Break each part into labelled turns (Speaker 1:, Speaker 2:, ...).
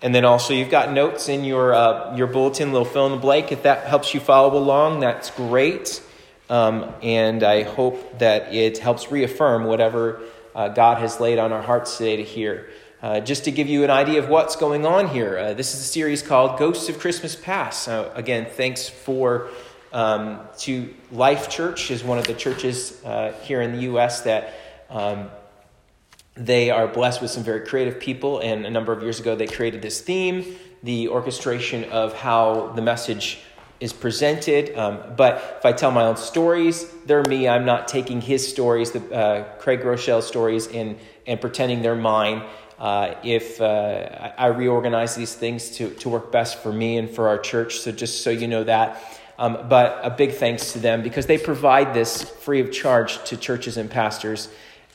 Speaker 1: And then also, you've got notes in your, uh, your bulletin, little fill in the blank. If that helps you follow along, that's great. Um, and I hope that it helps reaffirm whatever uh, God has laid on our hearts today to hear. Uh, just to give you an idea of what's going on here, uh, this is a series called Ghosts of Christmas Past. again, thanks for um, to Life Church, is one of the churches uh, here in the U.S. that um, they are blessed with some very creative people, and a number of years ago, they created this theme, the orchestration of how the message is presented. Um, but if I tell my own stories, they're me. I'm not taking his stories, the, uh, Craig Groeschel stories, and, and pretending they're mine. Uh, if uh, I reorganize these things to, to work best for me and for our church, so just so you know that. Um, but a big thanks to them because they provide this free of charge to churches and pastors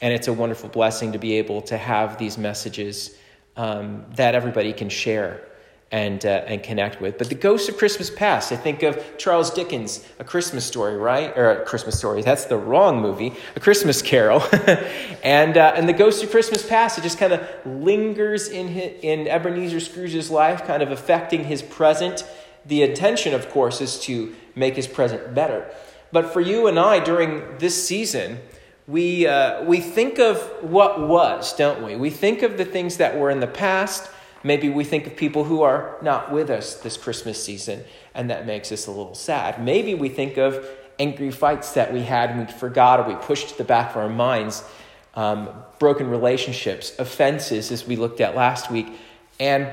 Speaker 1: and it's a wonderful blessing to be able to have these messages um, that everybody can share and, uh, and connect with. But the Ghost of Christmas Past, I think of Charles Dickens, A Christmas Story, right? Or A Christmas Story, that's the wrong movie, A Christmas Carol. and, uh, and the Ghost of Christmas Past, it just kind of lingers in, his, in Ebenezer Scrooge's life, kind of affecting his present. The intention, of course, is to make his present better. But for you and I during this season, we, uh, we think of what was, don't we? We think of the things that were in the past. Maybe we think of people who are not with us this Christmas season, and that makes us a little sad. Maybe we think of angry fights that we had and we forgot or we pushed to the back of our minds, um, broken relationships, offenses, as we looked at last week. And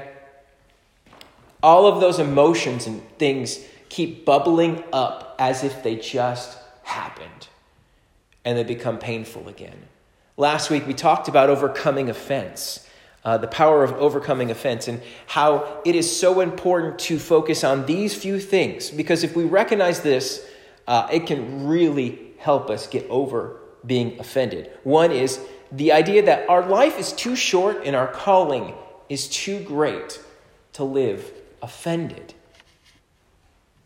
Speaker 1: all of those emotions and things keep bubbling up as if they just happened and they become painful again. Last week we talked about overcoming offense, uh, the power of overcoming offense, and how it is so important to focus on these few things because if we recognize this, uh, it can really help us get over being offended. One is the idea that our life is too short and our calling is too great to live offended.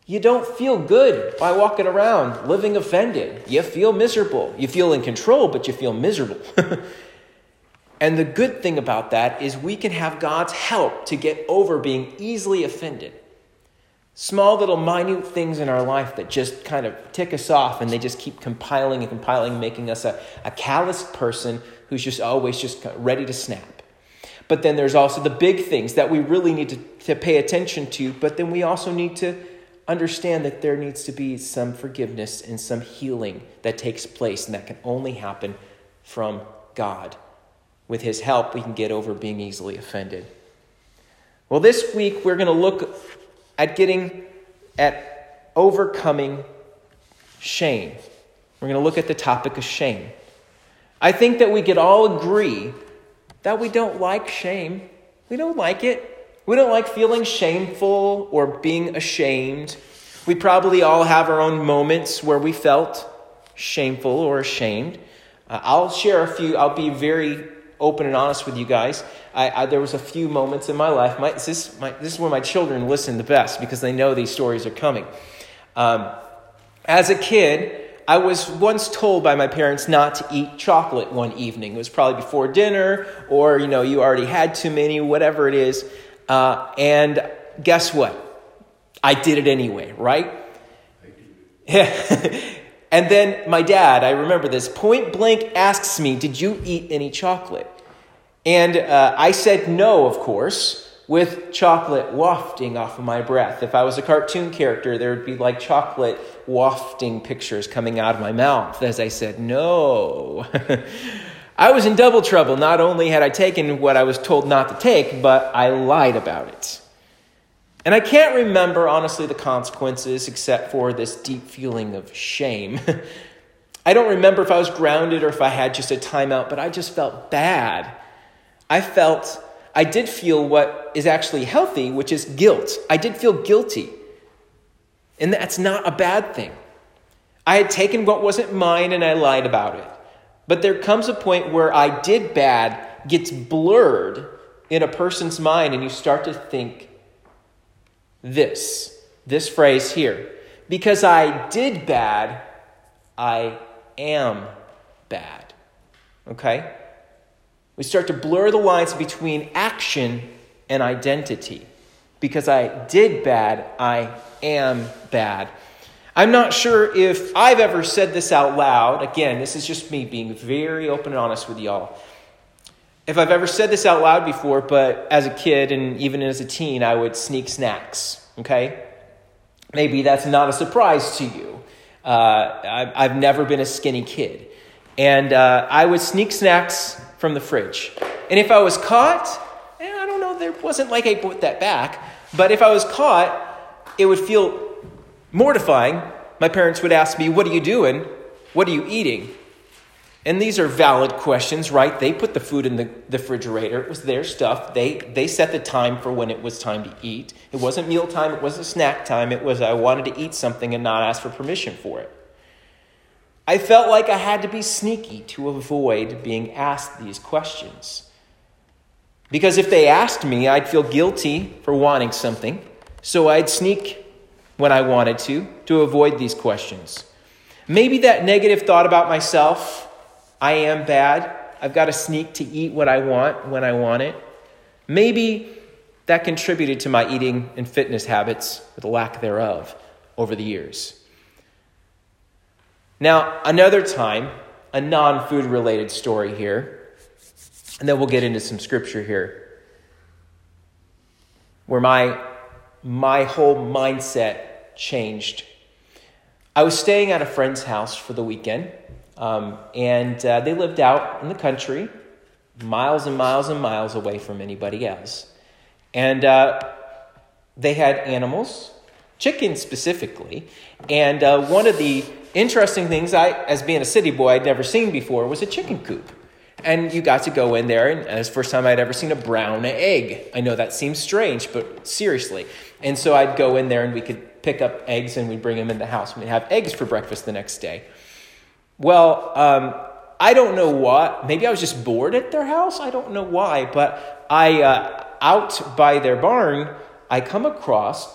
Speaker 1: You don't feel good by walking around living offended. You feel miserable. You feel in control, but you feel miserable. and the good thing about that is we can have God's help to get over being easily offended. Small little minute things in our life that just kind of tick us off and they just keep compiling and compiling, making us a, a calloused person who's just always just ready to snap. But then there's also the big things that we really need to, to pay attention to, but then we also need to understand that there needs to be some forgiveness and some healing that takes place, and that can only happen from God. With His help, we can get over being easily offended. Well, this week we're going to look at getting at overcoming shame. We're going to look at the topic of shame. I think that we could all agree that we don't like shame. We don't like it. We don't like feeling shameful or being ashamed. We probably all have our own moments where we felt shameful or ashamed. Uh, I'll share a few, I'll be very open and honest with you guys. I, I, there was a few moments in my life. My, this, my, this is where my children listen the best because they know these stories are coming. Um, as a kid, I was once told by my parents not to eat chocolate one evening. It was probably before dinner, or you know, you already had too many, whatever it is. Uh, and guess what? I did it anyway, right? Yeah. and then my dad, I remember this, point blank asks me, Did you eat any chocolate? And uh, I said no, of course, with chocolate wafting off of my breath. If I was a cartoon character, there would be like chocolate wafting pictures coming out of my mouth as I said no. I was in double trouble. Not only had I taken what I was told not to take, but I lied about it. And I can't remember, honestly, the consequences except for this deep feeling of shame. I don't remember if I was grounded or if I had just a timeout, but I just felt bad. I felt, I did feel what is actually healthy, which is guilt. I did feel guilty. And that's not a bad thing. I had taken what wasn't mine and I lied about it. But there comes a point where I did bad gets blurred in a person's mind, and you start to think this, this phrase here. Because I did bad, I am bad. Okay? We start to blur the lines between action and identity. Because I did bad, I am bad. I'm not sure if I've ever said this out loud. Again, this is just me being very open and honest with y'all. If I've ever said this out loud before, but as a kid and even as a teen, I would sneak snacks, okay? Maybe that's not a surprise to you. Uh, I've never been a skinny kid. And uh, I would sneak snacks from the fridge. And if I was caught, eh, I don't know, there wasn't like I put that back, but if I was caught, it would feel mortifying. My parents would ask me, What are you doing? What are you eating? And these are valid questions, right? They put the food in the, the refrigerator. It was their stuff. They, they set the time for when it was time to eat. It wasn't meal time. It wasn't snack time. It was I wanted to eat something and not ask for permission for it. I felt like I had to be sneaky to avoid being asked these questions. Because if they asked me, I'd feel guilty for wanting something. So I'd sneak when I wanted to to avoid these questions. Maybe that negative thought about myself I am bad. I've got to sneak to eat what I want when I want it. Maybe that contributed to my eating and fitness habits, or the lack thereof, over the years. Now, another time, a non food related story here, and then we'll get into some scripture here, where my, my whole mindset changed. I was staying at a friend's house for the weekend um, and uh, they lived out in the country, miles and miles and miles away from anybody else. And uh, they had animals, chickens specifically. And uh, one of the interesting things I, as being a city boy, I'd never seen before was a chicken coop. And you got to go in there, and it's the first time I'd ever seen a brown egg. I know that seems strange, but seriously. And so I'd go in there, and we could pick up eggs, and we'd bring them in the house. And we'd have eggs for breakfast the next day. Well, um, I don't know what. Maybe I was just bored at their house. I don't know why. But I, uh, out by their barn, I come across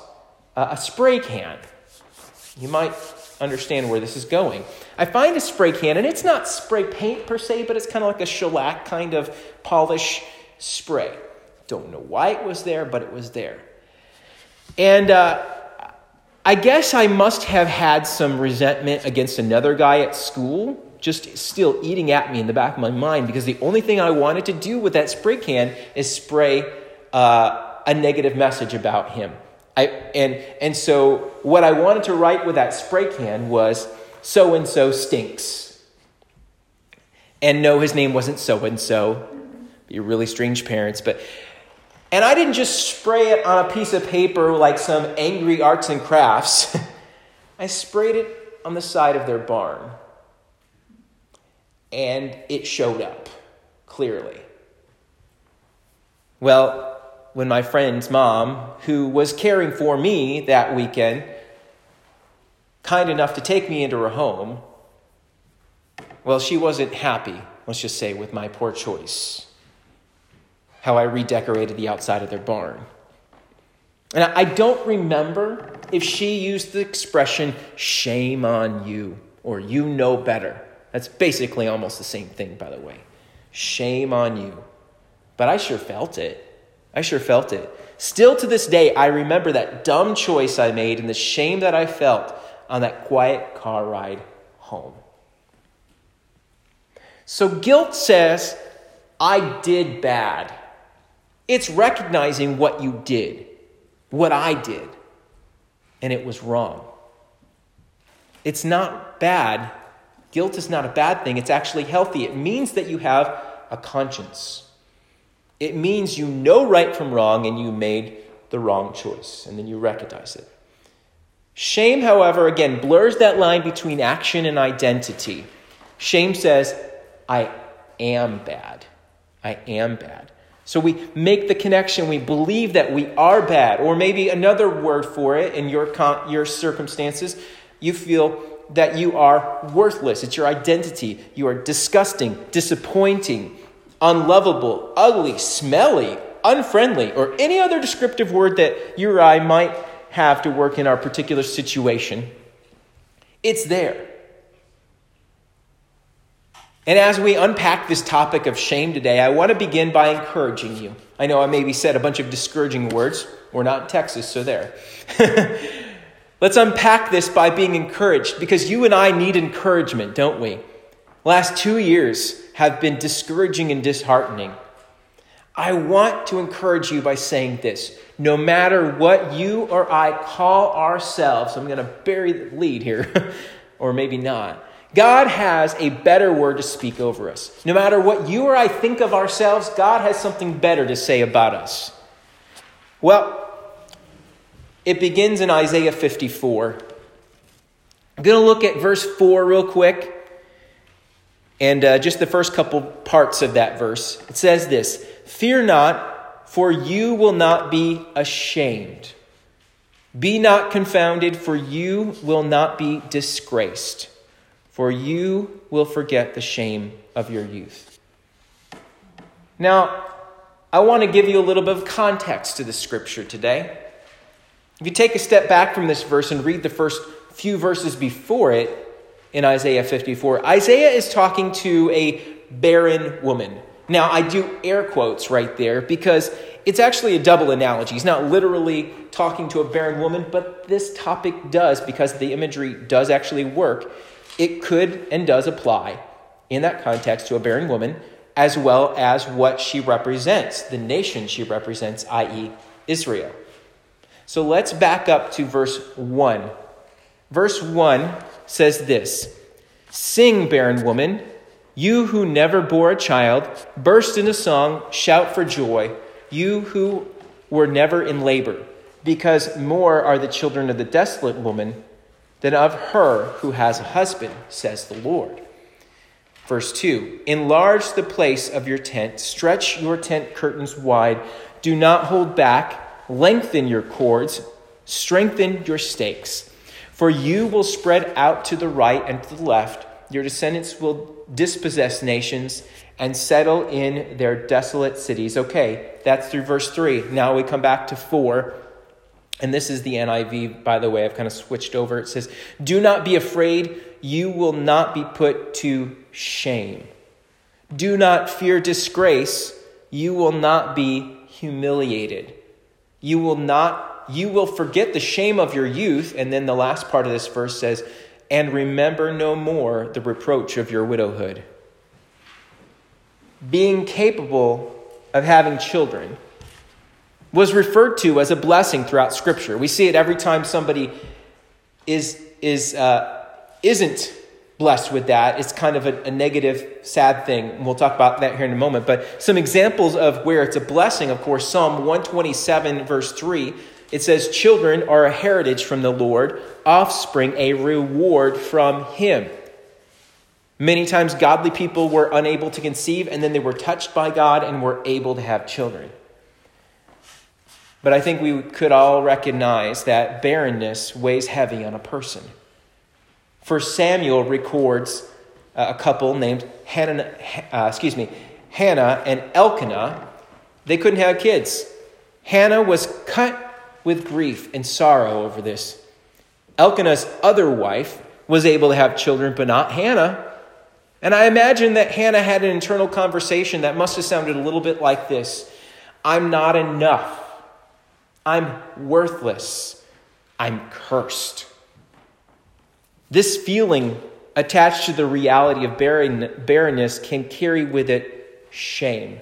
Speaker 1: a spray can. You might understand where this is going. I find a spray can, and it's not spray paint per se, but it's kind of like a shellac kind of polish spray. Don't know why it was there, but it was there. And uh, I guess I must have had some resentment against another guy at school, just still eating at me in the back of my mind because the only thing I wanted to do with that spray can is spray uh, a negative message about him. I, and, and so what I wanted to write with that spray can was so and so stinks. And no, his name wasn't so and so. Be really strange parents, but and I didn't just spray it on a piece of paper like some angry arts and crafts. I sprayed it on the side of their barn. And it showed up clearly. Well, when my friend's mom, who was caring for me that weekend, kind enough to take me into her home, well, she wasn't happy, let's just say, with my poor choice how I redecorated the outside of their barn. And I don't remember if she used the expression, shame on you, or you know better. That's basically almost the same thing, by the way. Shame on you. But I sure felt it. I sure felt it. Still to this day, I remember that dumb choice I made and the shame that I felt on that quiet car ride home. So guilt says, I did bad. It's recognizing what you did, what I did, and it was wrong. It's not bad. Guilt is not a bad thing, it's actually healthy. It means that you have a conscience. It means you know right from wrong and you made the wrong choice, and then you recognize it. Shame, however, again, blurs that line between action and identity. Shame says, I am bad. I am bad. So we make the connection, we believe that we are bad. Or maybe another word for it in your, your circumstances, you feel that you are worthless. It's your identity. You are disgusting, disappointing, unlovable, ugly, smelly, unfriendly, or any other descriptive word that you or I might have to work in our particular situation. It's there. And as we unpack this topic of shame today, I want to begin by encouraging you. I know I maybe said a bunch of discouraging words. We're not in Texas, so there. Let's unpack this by being encouraged because you and I need encouragement, don't we? Last two years have been discouraging and disheartening. I want to encourage you by saying this no matter what you or I call ourselves, I'm going to bury the lead here, or maybe not. God has a better word to speak over us. No matter what you or I think of ourselves, God has something better to say about us. Well, it begins in Isaiah 54. I'm going to look at verse 4 real quick and uh, just the first couple parts of that verse. It says this Fear not, for you will not be ashamed. Be not confounded, for you will not be disgraced for you will forget the shame of your youth. Now, I want to give you a little bit of context to the scripture today. If you take a step back from this verse and read the first few verses before it in Isaiah 54, Isaiah is talking to a barren woman. Now, I do air quotes right there because it's actually a double analogy. He's not literally talking to a barren woman, but this topic does because the imagery does actually work it could and does apply in that context to a barren woman as well as what she represents, the nation she represents, i.e., Israel. So let's back up to verse 1. Verse 1 says this Sing, barren woman, you who never bore a child, burst into song, shout for joy, you who were never in labor, because more are the children of the desolate woman than of her who has a husband, says the Lord. Verse 2 Enlarge the place of your tent, stretch your tent curtains wide, do not hold back, lengthen your cords, strengthen your stakes. For you will spread out to the right and to the left, your descendants will dispossess nations and settle in their desolate cities. Okay, that's through verse 3. Now we come back to 4 and this is the NIV, by the way. I've kind of switched over. It says, Do not be afraid. You will not be put to shame. Do not fear disgrace. You will not be humiliated. You will not, you will forget the shame of your youth. And then the last part of this verse says, And remember no more the reproach of your widowhood. Being capable of having children was referred to as a blessing throughout Scripture. We see it every time somebody is, is, uh, isn't blessed with that. It's kind of a, a negative, sad thing. We'll talk about that here in a moment. But some examples of where it's a blessing, of course, Psalm 127, verse 3. It says, Children are a heritage from the Lord, offspring a reward from Him. Many times, godly people were unable to conceive, and then they were touched by God and were able to have children. But I think we could all recognize that barrenness weighs heavy on a person. First Samuel records a couple named Hannah, uh, excuse me, Hannah and Elkanah. They couldn't have kids. Hannah was cut with grief and sorrow over this. Elkanah's other wife was able to have children, but not Hannah. And I imagine that Hannah had an internal conversation that must have sounded a little bit like this I'm not enough. I'm worthless. I'm cursed. This feeling attached to the reality of barrenness can carry with it shame.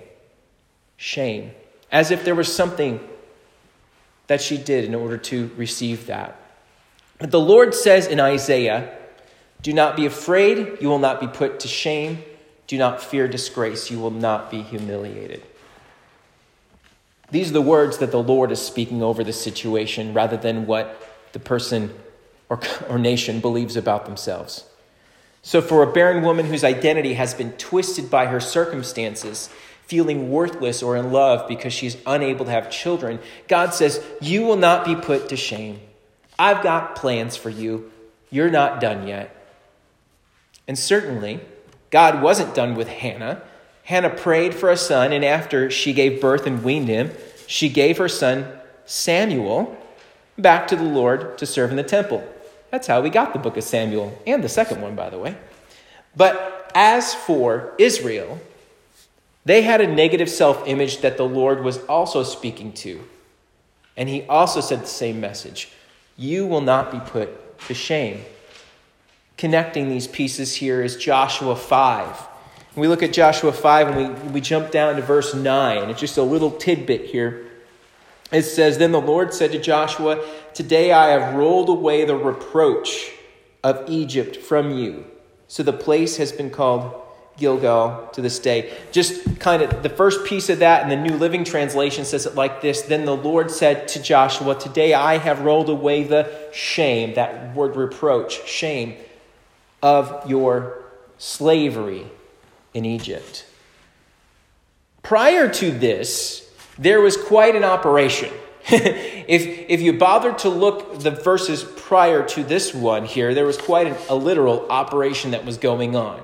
Speaker 1: Shame. As if there was something that she did in order to receive that. But the Lord says in Isaiah, Do not be afraid, you will not be put to shame. Do not fear disgrace, you will not be humiliated. These are the words that the Lord is speaking over the situation rather than what the person or, or nation believes about themselves. So, for a barren woman whose identity has been twisted by her circumstances, feeling worthless or in love because she's unable to have children, God says, You will not be put to shame. I've got plans for you. You're not done yet. And certainly, God wasn't done with Hannah. Hannah prayed for a son, and after she gave birth and weaned him, she gave her son Samuel back to the Lord to serve in the temple. That's how we got the book of Samuel, and the second one, by the way. But as for Israel, they had a negative self image that the Lord was also speaking to. And he also said the same message You will not be put to shame. Connecting these pieces here is Joshua 5. we look at Joshua 5 and we, we jump down to verse 9. It's just a little tidbit here. It says, Then the Lord said to Joshua, Today I have rolled away the reproach of Egypt from you. So the place has been called Gilgal to this day. Just kind of the first piece of that in the New Living Translation says it like this Then the Lord said to Joshua, Today I have rolled away the shame, that word reproach, shame, of your slavery in Egypt. Prior to this, there was quite an operation. if, if you bothered to look the verses prior to this one here, there was quite an, a literal operation that was going on.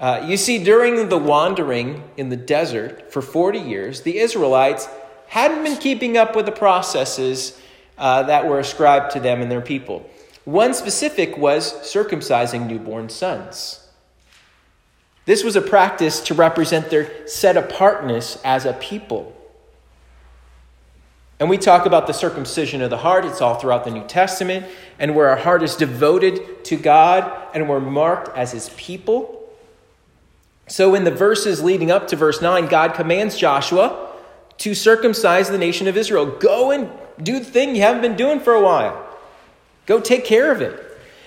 Speaker 1: Uh, you see, during the wandering in the desert for 40 years, the Israelites hadn't been keeping up with the processes uh, that were ascribed to them and their people. One specific was circumcising newborn sons. This was a practice to represent their set apartness as a people. And we talk about the circumcision of the heart, it's all throughout the New Testament, and where our heart is devoted to God and we're marked as his people. So, in the verses leading up to verse 9, God commands Joshua to circumcise the nation of Israel. Go and do the thing you haven't been doing for a while, go take care of it.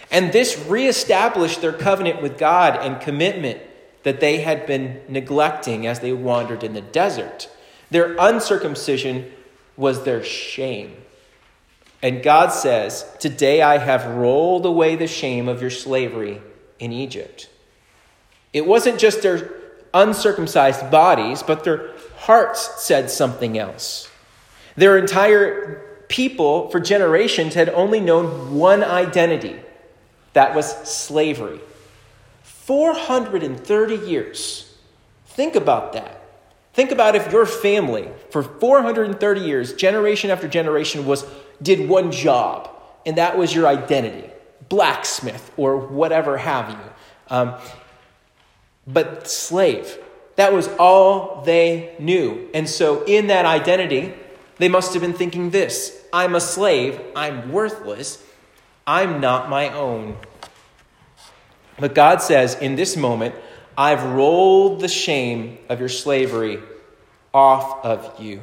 Speaker 1: And this reestablished their covenant with God and commitment that they had been neglecting as they wandered in the desert. Their uncircumcision was their shame. And God says, Today I have rolled away the shame of your slavery in Egypt. It wasn't just their uncircumcised bodies, but their hearts said something else. Their entire people for generations had only known one identity that was slavery. 430 years. Think about that. Think about if your family for 430 years, generation after generation, was did one job, and that was your identity, blacksmith or whatever have you. Um, but slave. That was all they knew. And so, in that identity, they must have been thinking this I'm a slave, I'm worthless, I'm not my own. But God says, in this moment, I've rolled the shame of your slavery off of you.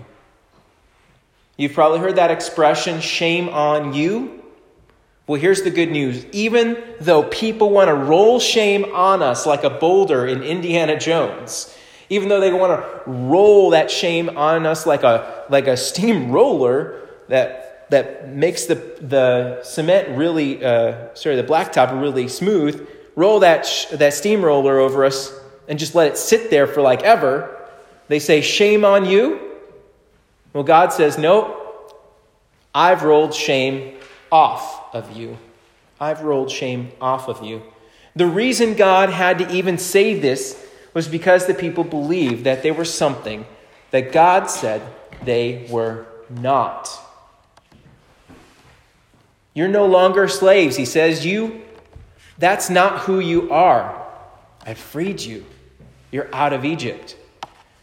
Speaker 1: You've probably heard that expression, shame on you. Well, here's the good news. Even though people want to roll shame on us like a boulder in Indiana Jones, even though they want to roll that shame on us like a, like a steamroller that, that makes the, the cement really, uh, sorry, the blacktop really smooth, roll that, sh- that steamroller over us and just let it sit there for like ever, they say, Shame on you. Well, God says, Nope, I've rolled shame off of you. I've rolled shame off of you. The reason God had to even say this was because the people believed that they were something that God said they were not. You're no longer slaves. He says, You, that's not who you are. I've freed you. You're out of Egypt.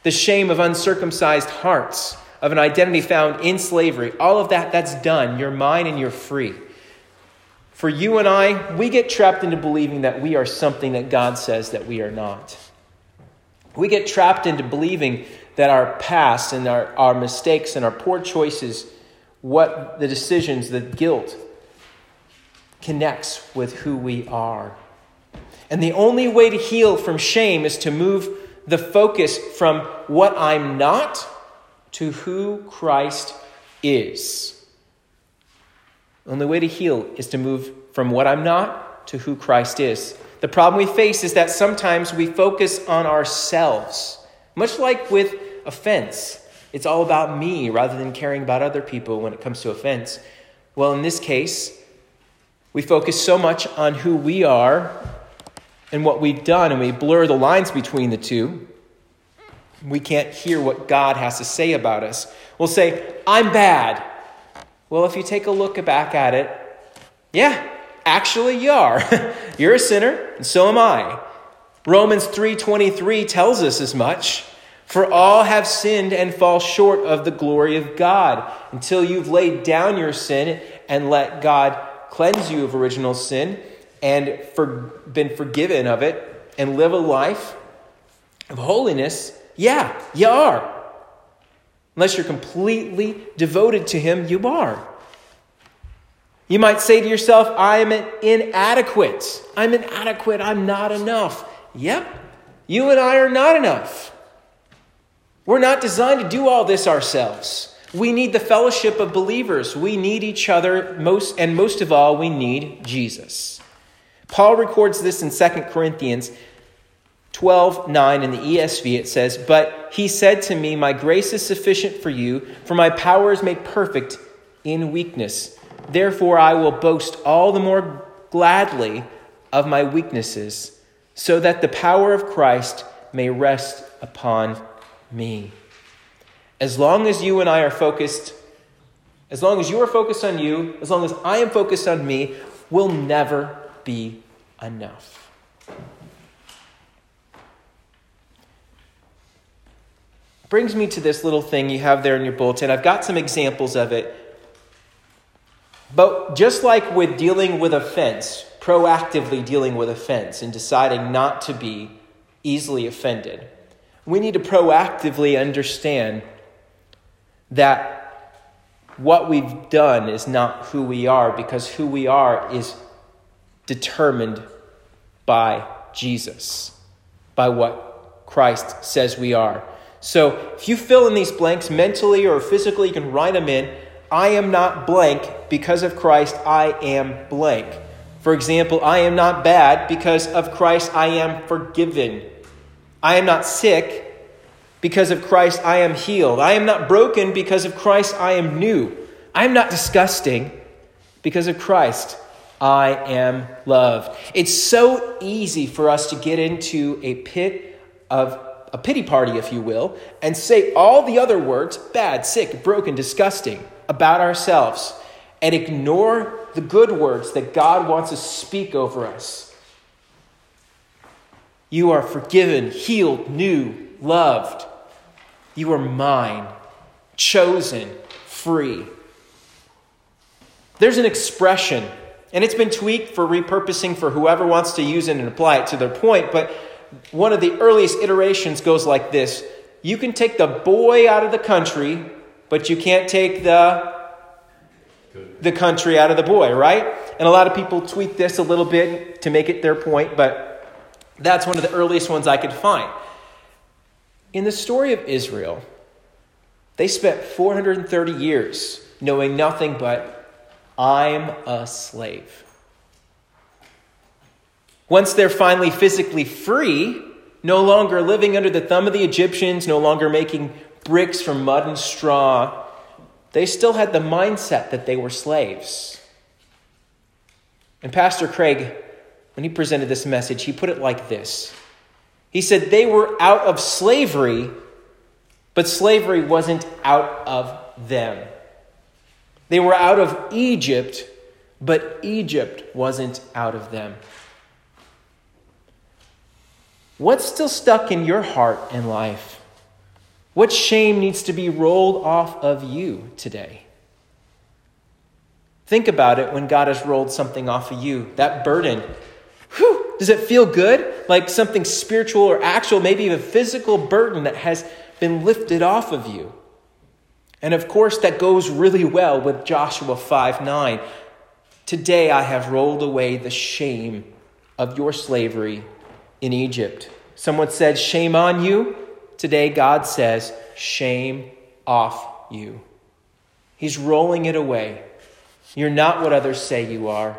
Speaker 1: The shame of uncircumcised hearts, of an identity found in slavery, all of that, that's done. You're mine and you're free. For you and I, we get trapped into believing that we are something that God says that we are not. We get trapped into believing that our past and our, our mistakes and our poor choices, what the decisions, the guilt, connects with who we are. And the only way to heal from shame is to move the focus from what I'm not to who Christ is. The only way to heal is to move from what I'm not to who Christ is. The problem we face is that sometimes we focus on ourselves, much like with offense. It's all about me rather than caring about other people when it comes to offense. Well, in this case, we focus so much on who we are and what we've done, and we blur the lines between the two. We can't hear what God has to say about us. We'll say, I'm bad. Well, if you take a look back at it, yeah, actually you are. You're a sinner, and so am I. Romans 3:23 tells us as much. For all have sinned and fall short of the glory of God. Until you've laid down your sin and let God cleanse you of original sin and for, been forgiven of it and live a life of holiness, yeah, you are. Unless you're completely devoted to Him, you are. You might say to yourself, I'm inadequate. I'm inadequate. I'm not enough. Yep, you and I are not enough. We're not designed to do all this ourselves. We need the fellowship of believers. We need each other most and most of all we need Jesus. Paul records this in 2 Corinthians 12 9 in the ESV. It says, But he said to me, My grace is sufficient for you, for my power is made perfect in weakness. Therefore, I will boast all the more gladly of my weaknesses, so that the power of Christ may rest upon me. As long as you and I are focused, as long as you are focused on you, as long as I am focused on me, we'll never be enough. Brings me to this little thing you have there in your bulletin. I've got some examples of it. But just like with dealing with offense, proactively dealing with offense and deciding not to be easily offended, we need to proactively understand that what we've done is not who we are because who we are is determined by Jesus, by what Christ says we are. So if you fill in these blanks mentally or physically, you can write them in. I am not blank because of Christ, I am blank. For example, I am not bad because of Christ, I am forgiven. I am not sick because of Christ, I am healed. I am not broken because of Christ, I am new. I am not disgusting because of Christ, I am loved. It's so easy for us to get into a pit of a pity party, if you will, and say all the other words bad, sick, broken, disgusting about ourselves and ignore the good words that God wants to speak over us. You are forgiven, healed, new, loved. You are mine, chosen, free. There's an expression and it's been tweaked for repurposing for whoever wants to use it and apply it to their point. But one of the earliest iterations goes like this You can take the boy out of the country, but you can't take the the country out of the boy, right? And a lot of people tweak this a little bit to make it their point, but that's one of the earliest ones I could find. In the story of Israel, they spent 430 years knowing nothing but I'm a slave. Once they're finally physically free, no longer living under the thumb of the Egyptians, no longer making bricks from mud and straw, they still had the mindset that they were slaves. And Pastor Craig, when he presented this message, he put it like this He said they were out of slavery, but slavery wasn't out of them. They were out of Egypt, but Egypt wasn't out of them. What's still stuck in your heart and life? What shame needs to be rolled off of you today? Think about it when God has rolled something off of you. That burden. Whew, does it feel good? Like something spiritual or actual, maybe even physical burden that has been lifted off of you? And of course, that goes really well with Joshua 5 9. Today I have rolled away the shame of your slavery in Egypt. Someone said, Shame on you. Today God says, Shame off you. He's rolling it away. You're not what others say you are.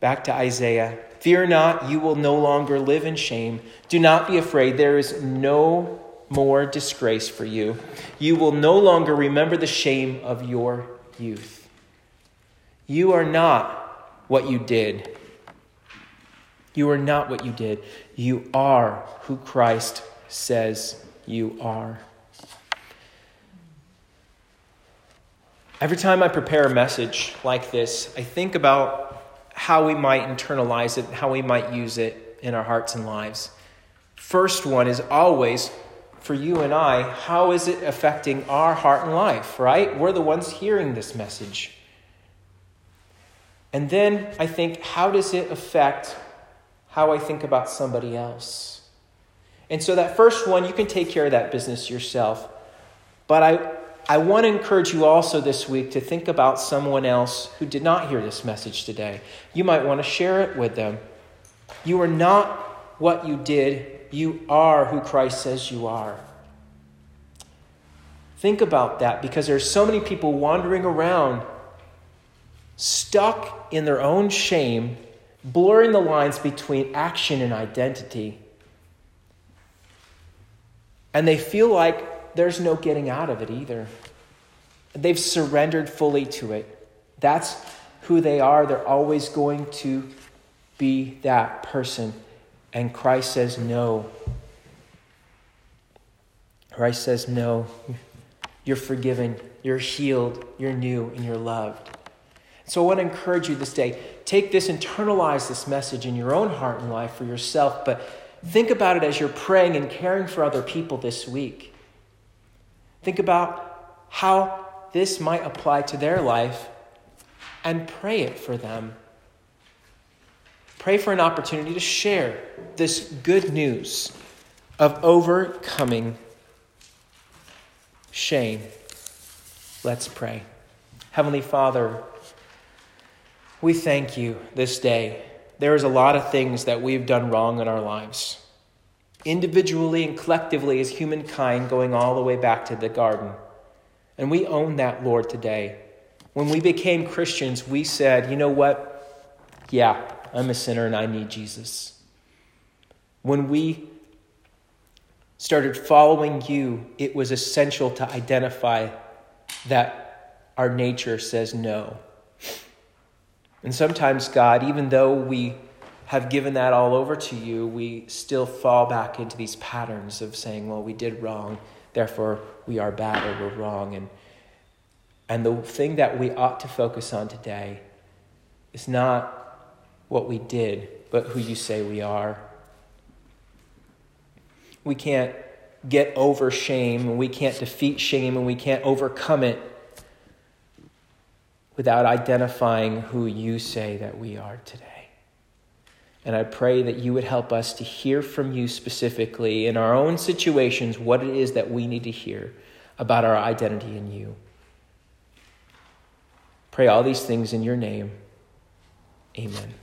Speaker 1: Back to Isaiah. Fear not, you will no longer live in shame. Do not be afraid. There is no more disgrace for you. You will no longer remember the shame of your youth. You are not what you did. You are not what you did. You are who Christ says you are. Every time I prepare a message like this, I think about how we might internalize it, how we might use it in our hearts and lives. First one is always for you and I, how is it affecting our heart and life, right? We're the ones hearing this message. And then I think, how does it affect how I think about somebody else? And so that first one, you can take care of that business yourself. But I, I want to encourage you also this week to think about someone else who did not hear this message today. You might want to share it with them. You are not what you did, you are who Christ says you are. Think about that because there's so many people wandering around stuck in their own shame, blurring the lines between action and identity. And they feel like there's no getting out of it either. They've surrendered fully to it. That's who they are. They're always going to be that person. And Christ says, no. Christ says, no. You're forgiven, you're healed, you're new, and you're loved. So I want to encourage you this day take this, internalize this message in your own heart and life for yourself, but think about it as you're praying and caring for other people this week. Think about how this might apply to their life and pray it for them. Pray for an opportunity to share this good news of overcoming shame. Let's pray. Heavenly Father, we thank you this day. There is a lot of things that we've done wrong in our lives, individually and collectively as humankind, going all the way back to the garden. And we own that, Lord, today. When we became Christians, we said, you know what? Yeah, I'm a sinner and I need Jesus. When we started following you, it was essential to identify that our nature says no. And sometimes, God, even though we have given that all over to you, we still fall back into these patterns of saying, well, we did wrong, therefore we are bad or we're wrong. And, and the thing that we ought to focus on today is not what we did, but who you say we are. We can't get over shame, and we can't defeat shame, and we can't overcome it without identifying who you say that we are today. And I pray that you would help us to hear from you specifically in our own situations what it is that we need to hear about our identity in you. Pray all these things in your name. Amen.